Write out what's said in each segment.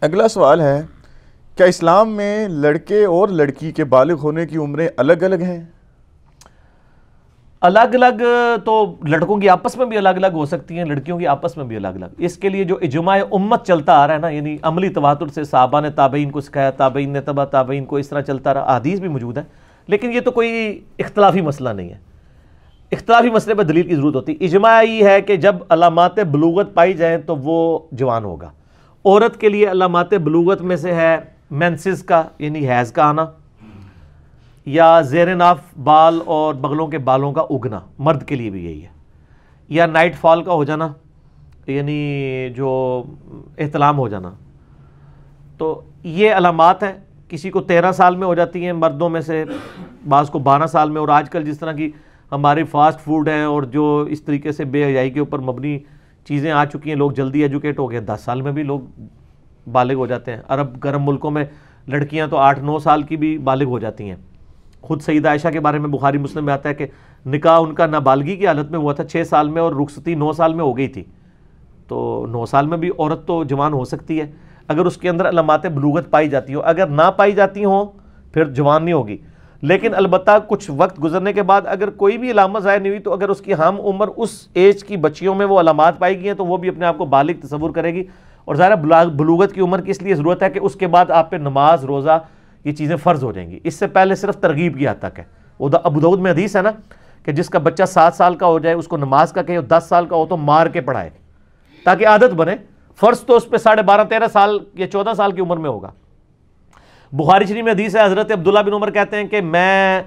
اگلا سوال ہے، کیا اسلام میں لڑکے اور لڑکی کے بالغ ہونے کی عمریں الگ الگ ہیں؟ الگ الگ تو لڑکوں کی آپس میں بھی الگ الگ ہو سکتی ہیں، لڑکیوں کی آپس میں بھی الگ الگ۔ اس کے لیے جو اجماع امت چلتا آ رہا ہے نا یعنی عملی تواتر سے صحابہ نے تابعین کو سکھایا، تابعین نے تبا تابعین کو اس طرح چلتا رہا حدیث بھی موجود ہے لیکن یہ تو کوئی اختلافی مسئلہ نہیں ہے۔ اختلافی مسئلے پر دلیل کی ضرورت ہوتی۔ ہے اجماع یہ ہے کہ جب علامات بلوغت پائی جائیں تو وہ جوان ہوگا۔ عورت کے لیے علامات بلوغت میں سے ہے مینسز کا یعنی حیض کا آنا، یا زیر ناف بال اور بغلوں کے بالوں کا اگنا، مرد کے لیے بھی یہی ہے۔ یا نائٹ فال کا ہو جانا یعنی جو احتلام ہو جانا۔ تو یہ علامات ہیں، کسی کو تیرہ سال میں ہو جاتی ہیں مردوں میں سے، بعض کو بارہ سال میں، اور آج کل جس طرح کی ہماری فاسٹ فوڈ ہیں اور جو اس طریقے سے بے حیائی کے اوپر مبنی چیزیں آ چکی ہیں، لوگ جلدی ایجوکیٹ ہو گئے۔ دس سال میں بھی لوگ بالغ ہو جاتے ہیں۔ عرب، گرم ملکوں میں لڑکیاں تو آٹھ، نو سال کی بھی بالغ ہو جاتی ہیں۔ خود سعید عائشہ کے بارے میں بخاری مسلم میں آتا ہے کہ نکاح ان کا نابالغی کی حالت میں ہوا تھا، چھ سال میں اور رخصتی نو سال میں ہو گئی تھی۔ تو نو سال میں بھی عورت تو جوان ہو سکتی ہے۔ اگر اس کے اندر علامات بلوغت پائی جاتی ہو اگر نہ پائی جاتی ہوں، پھر جوان نہیں ہوگی۔ لیکن البتہ کچھ وقت گزرنے کے بعد اگر کوئی بھی علامت ظاہر نہیں ہوئی تو اگر اس کی ہم عمر اس ایج کی بچیوں میں وہ علامات پائی گئی ہیں تو وہ بھی اپنے آپ کو بالغ تصور کرے گی اور ظاہر بلوغت کی عمر کی اس لیے ضرورت ہے کہ اس کے بعد آپ پہ نماز، روزہ یہ چیزیں فرض ہو جائیں گی۔ اس سے پہلے صرف ترغیب کی حد تک ہے۔ وہ ابو میں حدیث ہے نا کہ جس کا بچہ سات سال کا ہو جائے، اس کو نماز کا کہے دس سال کا ہو تو مار کے پڑھائے تاکہ عادت بنے۔ فرض تو اس پہ ساڑھے بارہ تیرہ سال یا چودہ سال کی عمر میں ہوگا۔ بخاری شریف میں حدیث ہے، حضرت عبداللہ بن عمر کہتے ہیں کہ میں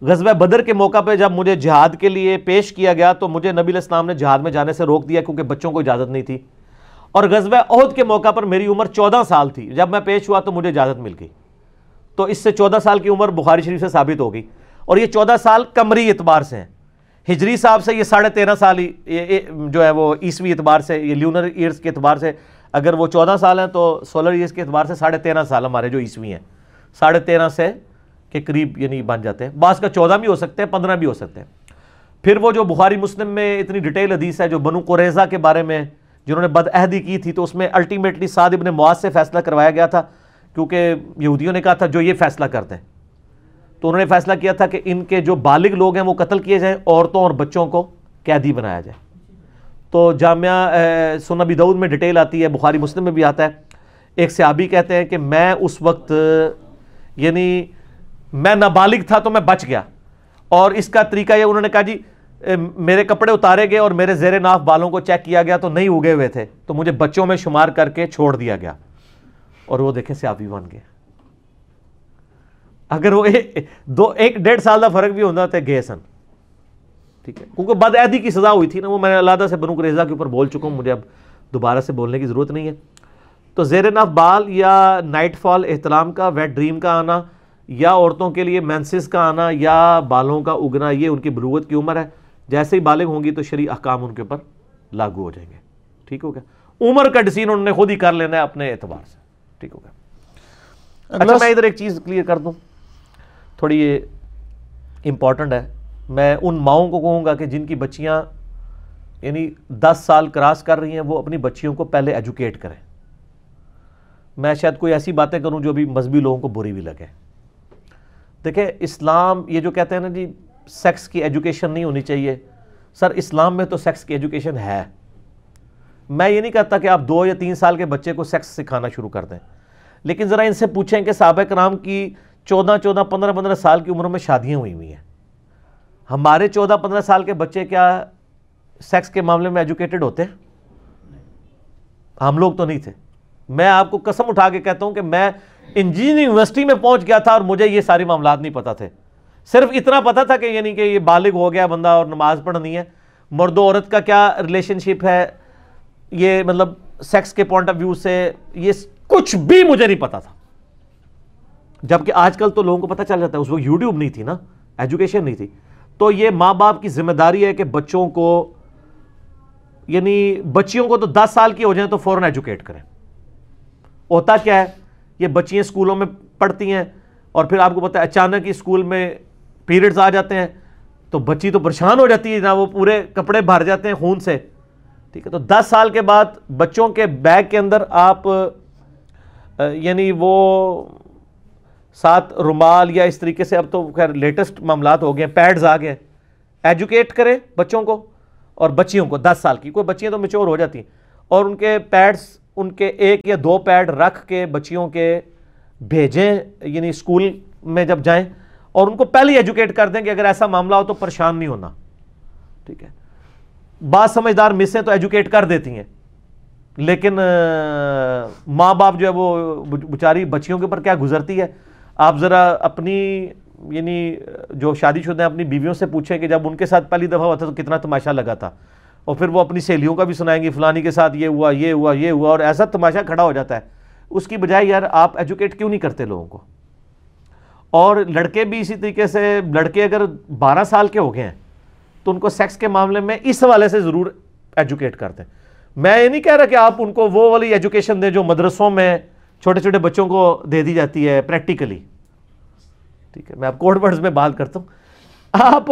غزوہ بدر کے موقع پہ جب مجھے جہاد کے لیے پیش کیا گیا تو مجھے نبی علیہ السلام نے جہاد میں جانے سے روک دیا کیونکہ بچوں کو اجازت نہیں تھی۔ اور غزوہ عہد کے موقع پر میری عمر چودہ سال تھی۔ جب میں پیش ہوا تو مجھے اجازت مل گئی۔ تو اس سے چودہ سال کی عمر بخاری شریف سے ثابت ہو گئی اور یہ چودہ سال کمری اعتبار سے ہیں۔ ہجری صاحب سے یہ ساڑھے تیرہ سال ہی جو ہے وہ عیسوی اعتبار سے، یہ لیونر ایئرس کے اعتبار سے اگر وہ چودہ سال ہیں تو سولر ایئرس کے اعتبار سے ساڑھے تیرہ سال ہمارے جو عیسوی ہیں۔ ساڑھے تیرہ سے کے قریب یعنی بن جاتے ہیں۔ بعض کا چودہ بھی ہو سکتے ہیں، پندرہ بھی ہو سکتے ہیں۔ پھر وہ جو بخاری مسلم میں اتنی ڈیٹیل حدیث ہے جو بنو قریضہ کے بارے میں جنہوں نے بد عہدی کی تھی، تو اس میں الٹیمیٹلی سعد ابن معاذ سے فیصلہ کروایا گیا تھا، کیونکہ یہودیوں نے کہا تھا جو یہ فیصلہ کرتے ہیں۔ تو انہوں نے فیصلہ کیا تھا کہ ان کے جو بالغ لوگ ہیں وہ قتل کیے جائیں، عورتوں اور بچوں کو قیدی بنایا جائے۔ تو جامعہ سنبی دعود میں ڈیٹیل آتی ہے، بخاری مسلم میں بھی آتا ہے۔ ایک صحابی کہتے ہیں کہ میں اس وقت یعنی میں نابالغ تھا تو میں بچ گیا۔ اور اس کا طریقہ یہ، انہوں نے کہا جی میرے کپڑے اتارے گئے اور میرے زیر ناف بالوں کو چیک کیا گیا تو نہیں اگے ہوئے تھے۔ تو مجھے بچوں میں شمار کر کے چھوڑ دیا گیا۔ اور وہ دیکھیں سیابی بن گئے۔ اگر وہ دو، ایک ڈیڑھ سال کا فرق بھی ہوتا تو گئے سن۔ ٹھیک ہے۔ کیونکہ بد عیدی کی سزا ہوئی تھی نا وہ میں اللہ سے بنو ریزا کے اوپر بول چکا ہوں مجھے اب دوبارہ سے بولنے کی ضرورت نہیں ہے۔ تو زیر ناف بال یا نائٹ فال احترام کا ویٹ ڈریم کا آنا یا عورتوں کے لیے مینسز کا آنا یا بالوں کا اگنا یہ ان کی بلوغت کی عمر ہے۔ جیسے ہی بالغ ہوں گی تو شریع احکام ان کے اوپر لاگو ہو جائیں گے۔ ٹھیک ہو گیا۔ عمر کا ڈسین انہوں نے خود ہی کر لینا ہے اپنے اعتبار سے۔ ٹھیک ہو گیا۔ اچھا میں ادھر ایک چیز کلیئر کر دوں۔ تھوڑی یہ امپورٹنٹ ہے۔ میں ان ماؤں کو کہوں گا کہ جن کی بچیاں یعنی دس سال کراس کر رہی ہیں، وہ اپنی بچیوں کو پہلے ایجوکیٹ کریں۔ میں شاید کوئی ایسی باتیں کروں جو بھی مذہبی لوگوں کو بری بھی لگے۔ دیکھیں، اسلام یہ جو کہتے ہیں نا جی سیکس کی ایجوکیشن نہیں ہونی چاہیے۔ سر، اسلام میں تو سیکس کی ایجوکیشن ہے۔ میں یہ نہیں کہتا کہ آپ دو یا تین سال کے بچے کو سیکس سکھانا شروع کر دیں۔ لیکن ذرا ان سے پوچھیں کہ صحابہ کرام کی چودہ چودہ، پندرہ پندرہ سال کی عمر میں شادیاں ہوئی ہوئی ہیں۔ ہمارے چودہ پندرہ سال کے بچے کیا سیکس کے معاملے میں ایجوکیٹڈ ہوتے ہیں؟ ہم لوگ تو نہیں تھے۔ میں آپ کو قسم اٹھا کے کہتا ہوں کہ میں انجینئرنگ یونیورسٹی میں پہنچ گیا تھا اور مجھے یہ ساری معاملات نہیں پتا تھے۔ صرف اتنا پتا تھا کہ یعنی کہ یہ بالغ ہو گیا بندہ اور نماز پڑھنی ہے۔ مرد و عورت کا کیا ریلیشن شپ ہے؟ یہ مطلب سیکس کے پوائنٹ آف ویو سے یہ کچھ بھی مجھے نہیں پتا تھا۔ جبکہ آج کل تو لوگوں کو پتہ چل جاتا ہے، اس وقت یوٹیوب نہیں تھی نا ایجوکیشن نہیں تھی۔ تو یہ ماں باپ کی ذمہ داری ہے کہ بچوں کو یعنی بچیوں کو تو دس سال کی ہو جائیں تو فوراً ایجوکیٹ کریں۔ ہوتا کیا ہے؟ یہ بچیاں اسکولوں میں پڑھتی ہیں اور پھر آپ کو پتا ہے اچانک ہی اسکول میں پیریڈز آ جاتے ہیں تو بچی تو پریشان ہو جاتی ہے، نہ وہ پورے کپڑے بھر جاتے ہیں خون سے۔ ٹھیک ہے، تو دس سال کے بعد بچوں کے بیگ کے اندر آپ یعنی وہ ساتھ رومال یا اس طریقے سے اب تو خیر لیٹسٹ معاملات ہو گئے ہیں پیڈز آ گئے ایجوکیٹ کرے بچوں کو اور بچیوں کو، دس سال کی۔ کوئی بچیاں تو میچور ہو جاتی ہیں۔ اور ان کے پیڈز ان کے ایک یا دو پیڈ رکھ کے بچیوں کے بھیجیں یعنی اسکول میں جب جائیں اور ان کو پہلے ایجوکیٹ کر دیں کہ اگر ایسا معاملہ ہو تو پریشان نہیں ہونا۔ ٹھیک ہے۔ بعض سمجھدار مسیں تو ایجوکیٹ کر دیتی ہیں۔ لیکن ماں باپ جو ہے وہ بچاری بچیوں کے اوپر کیا گزرتی ہے؟ آپ ذرا اپنی یعنی جو شادی شدہ ہیں، اپنی بیویوں سے پوچھیں کہ جب ان کے ساتھ پہلی دفعہ ہوا تھا تو کتنا تماشا لگا تھا۔ اور پھر وہ اپنی سہیلیوں کا بھی سنائیں گی فلانی کے ساتھ یہ ہوا یہ ہوا یہ ہوا، اور ایسا تماشا کھڑا ہو جاتا ہے۔ اس کی بجائے یار، آپ ایجوکیٹ کیوں نہیں کرتے لوگوں کو؟ اور لڑکے بھی اسی طریقے سے، لڑکے اگر بارہ سال کے ہو گئے ہیں، تو ان کو سیکس کے معاملے میں اس حوالے سے ضرور ایجوکیٹ کرتے ہیں۔ میں یہ نہیں کہہ رہا کہ آپ ان کو وہ والی ایجوکیشن دیں جو مدرسوں میں چھوٹے چھوٹے بچوں کو دے دی جاتی ہے پریکٹیکلی ٹھیک ہے، میں آپ کوڈ ورڈز میں بات کرتا ہوں۔ آپ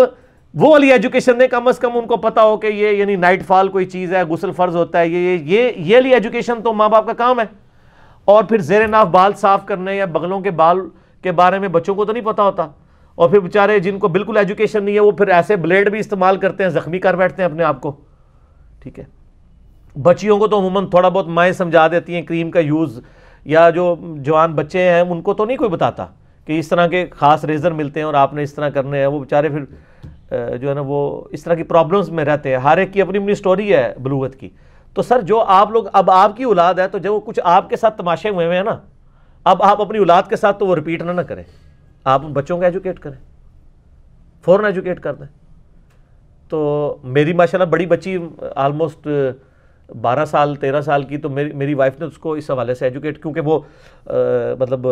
وہ والی ایجوکیشن دیں، کم از کم ان کو پتا ہو کہ یہ یعنی نائٹ فال کوئی چیز ہے، غسل فرض ہوتا ہے، یہ یہ یہ والی ایجوکیشن تو ماں باپ کا کام ہے۔ اور پھر زیر ناف بال صاف کرنے یا بغلوں کے بال کے بارے میں بچوں کو تو نہیں پتا ہوتا۔ اور پھر بےچارے جن کو بالکل ایجوکیشن نہیں ہے، وہ پھر ایسے بلیڈ بھی استعمال کرتے ہیں، زخمی کر بیٹھتے ہیں اپنے آپ کو۔ ٹھیک ہے۔ بچیوں کو تو عموماً تھوڑا بہت مائیں سمجھا دیتی ہیں، کریم کا یوز یا جو جوان بچے ہیں، ان کو تو نہیں کوئی بتاتا کہ اس طرح کے خاص ریزر ملتے ہیں اور آپ نے اس طرح کرنے ہیں۔ وہ بیچارے پھر جو ہے نا، وہ اس طرح کی پرابلمس میں رہتے ہیں۔ ہر ایک کی اپنی اپنی سٹوری ہے بلوغت کی۔ تو سر، جو آپ لوگ، اب آپ کی اولاد ہے، تو جو کچھ آپ کے ساتھ تماشے ہوئے ہوئے ہیں نا، اب آپ اپنی اولاد کے ساتھ تو وہ ریپیٹ نہ نہ کریں۔ آپ ان بچوں کو ایجوکیٹ کریں۔ فوراً ایجوکیٹ کر دیں۔ تو میری ماشاء اللہ بڑی بچی آلموسٹ بارہ سال، تیرہ سال کی تو میری میری وائف نے اس کو اس حوالے سے ایجوکیٹ کیونکہ وہ مطلب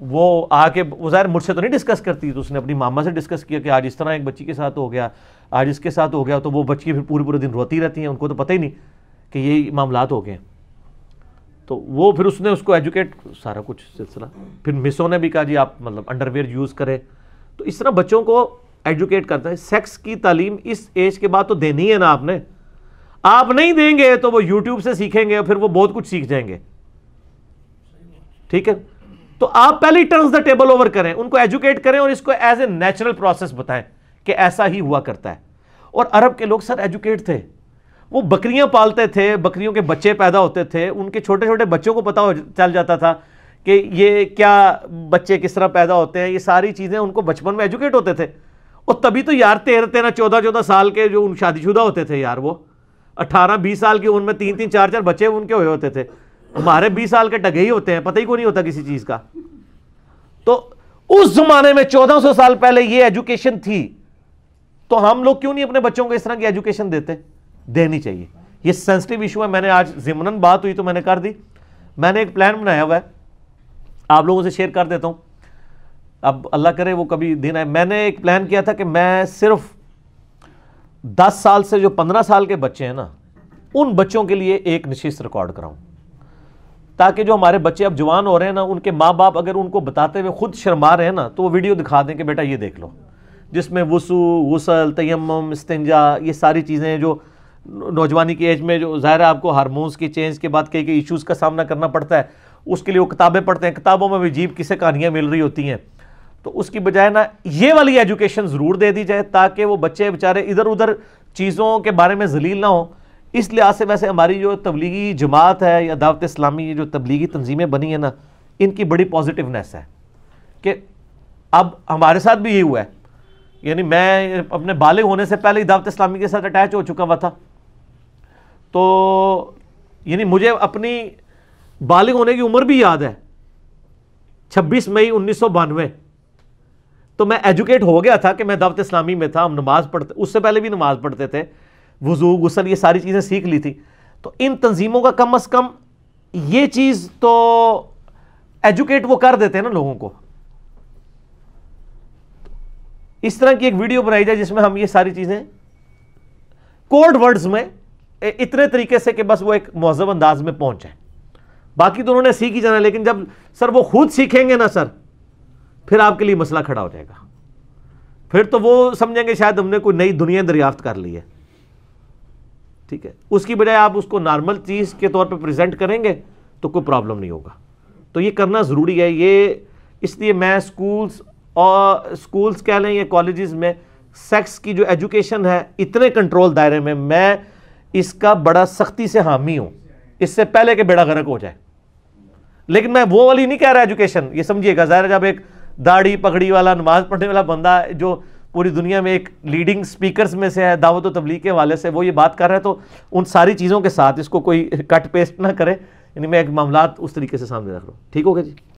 وہ آ کے، وہ ظاہر مجھ سے تو نہیں ڈسکس کرتی، تو اس نے اپنی ماما سے ڈسکس کیا کہ آج اس طرح ایک بچی کے ساتھ ہو گیا، آج اس کے ساتھ ہو گیا، تو وہ بچی پھر پورے پورے دن روتی رہتی ہیں، ان کو تو پتہ ہی نہیں کہ یہ معاملات ہو گئے ہیں۔ تو وہ پھر اس نے اس کو ایجوکیٹ سارا کچھ سلسلہ۔ پھر مسوں نے بھی کہا جی آپ مطلب انڈر ویئر یوز کریں۔ تو اس طرح بچوں کو ایجوکیٹ کرتا ہے۔ سیکس کی تعلیم اس ایج کے بعد تو دینی ہے نا آپ نے۔ آپ نہیں دیں گے تو وہ یوٹیوب سے سیکھیں گے پھر وہ بہت کچھ سیکھ جائیں گے۔ ٹھیک ہے؟ تو آپ پہلے ٹرنس دا ٹیبل اوور کریں، ان کو ایجوکیٹ کریں اور اس کو ایز اے نیچرل پروسیس بتائیں کہ ایسا ہی ہوا کرتا ہے۔ اور عرب کے لوگ سر ایجوکیٹ تھے۔ وہ بکریاں پالتے تھے، بکریوں کے بچے پیدا ہوتے تھے۔ ان کے چھوٹے چھوٹے بچوں کو پتا چل جاتا تھا کہ یہ کیا بچے کس طرح پیدا ہوتے ہیں، یہ ساری چیزیں ان کو بچپن میں ایجوکیٹ ہوتے تھے۔ اور تبھی تو یار تیرہ تیرہ، چودہ چودہ سال کے جو شادی شدہ ہوتے تھے یار وہ۔ اٹھارہ بیس سال کی ان میں تین تین چار چار بچے ان کے ہوئے ہوتے تھے۔ ہمارے بیس سال کے ٹگے ہی ہوتے ہیں، پتہ ہی کو نہیں ہوتا کسی چیز کا۔ تو اس زمانے میں چودہ سو سال پہلے یہ ایجوکیشن تھی۔ تو ہم لوگ کیوں نہیں اپنے بچوں کو اس طرح کی ایجوکیشن دیتے؟ دینی چاہیے۔ یہ سینسٹیو ایشو ہے۔ میں نے آج ضمن بات ہوئی تو میں نے کر دی۔ میں نے ایک پلان بنایا ہوا ہے۔ آپ لوگوں سے شیئر کر دیتا ہوں۔ اب اللہ کرے وہ کبھی دن ہے میں نے ایک پلان کیا تھا کہ میں صرف دس سال سے جو پندرہ سال کے بچے ہیں نا، ان بچوں کے لیے ایک نشست ریکارڈ کراؤں۔ تاکہ جو ہمارے بچے اب جوان ہو رہے ہیں نا، ان کے ماں باپ اگر ان کو بتاتے ہوئے خود شرما رہے ہیں نا، تو وہ ویڈیو دکھا دیں کہ بیٹا یہ دیکھ لو۔ جس میں وسو، غسل، تیمم، استنجا، یہ ساری چیزیں جو نوجوانی کی ایج میں جو ظاہر ہے آپ کو ہارمونس کی چینج کے بعد کئی کئی ایشوز کا سامنا کرنا پڑتا ہے۔ اس کے لیے وہ کتابیں پڑھتے ہیں۔ کتابوں میں بھی جیب کسے کہانیاں مل رہی ہوتی ہیں۔ تو اس کی بجائے نا یہ والی ایجوکیشن ضرور دے دی جائے تاکہ وہ بچے بیچارے ادھر ادھر چیزوں کے بارے میں ذلیل نہ ہوں۔ اس لحاظ سے ویسے ہماری جو تبلیغی جماعت ہے یا دعوت اسلامی جو تبلیغی تنظیمیں بنی ہیں نا، ان کی بڑی پازیٹیونیس ہے کہ اب ہمارے ساتھ بھی یہ ہوا ہے۔ یعنی میں اپنے بالغ ہونے سے پہلے ہی دعوت اسلامی کے ساتھ اٹیچ ہو چکا ہوا تھا۔ تو یعنی مجھے اپنی بالغ ہونے کی عمر بھی یاد ہے۔ چھبیس مئی انیس سو بانوے۔ تو میں ایجوکیٹ ہو گیا تھا کہ میں دعوت اسلامی میں تھا، ہم نماز پڑھتے، اس سے پہلے بھی نماز پڑھتے تھے، وضو، غسل، یہ ساری چیزیں سیکھ لی تھی۔ تو ان تنظیموں کا کم از کم یہ چیز تو ایجوکیٹ وہ کر دیتے ہیں نا لوگوں کو۔ اس طرح کی ایک ویڈیو بنائی جائے جس میں ہم یہ ساری چیزیں کوڈ ورڈز میں اتنے طریقے سے کہ بس وہ ایک مہذب انداز میں پہنچ جائیں۔ باقی تو انہوں نے سیکھ ہی جانا لیکن جب سر وہ خود سیکھیں گے نا سر پھر آپ کے لیے مسئلہ کھڑا ہو جائے گا۔ پھر تو وہ سمجھیں گے شاید ہم نے کوئی نئی دنیا دریافت کر لی ہے۔ ٹھیک ہے۔ اس کی بجائے آپ اس کو نارمل چیز کے طور پہ پریزنٹ کریں گے تو کوئی پرابلم نہیں ہوگا۔ تو یہ کرنا ضروری ہے۔ یہ اس لیے میں سکولز اور سکولز کہہ لیں یا کالجز میں سیکس کی جو ایجوکیشن ہے، اتنے کنٹرول دائرے میں میں اس کا بڑا سختی سے حامی ہوں۔ اس سے پہلے کہ بیڑا غرق ہو جائے۔ لیکن میں وہ والی نہیں کہہ رہا ایجوکیشن، یہ سمجھیے گا۔ ظاہر جب ایک داڑھی پگڑی والا، نماز پڑھنے والا بندہ جو پوری دنیا میں ایک لیڈنگ سپیکرز میں سے ہے، دعوت و تبلیغ کے والے سے، وہ یہ بات کر رہا ہے۔ تو ان ساری چیزوں کے ساتھ اس کو کوئی کٹ پیسٹ نہ کرے۔ یعنی میں ایک معاملات اس طریقے سے سامنے رکھ رہا ہوں۔ ٹھیک ہوگا جی؟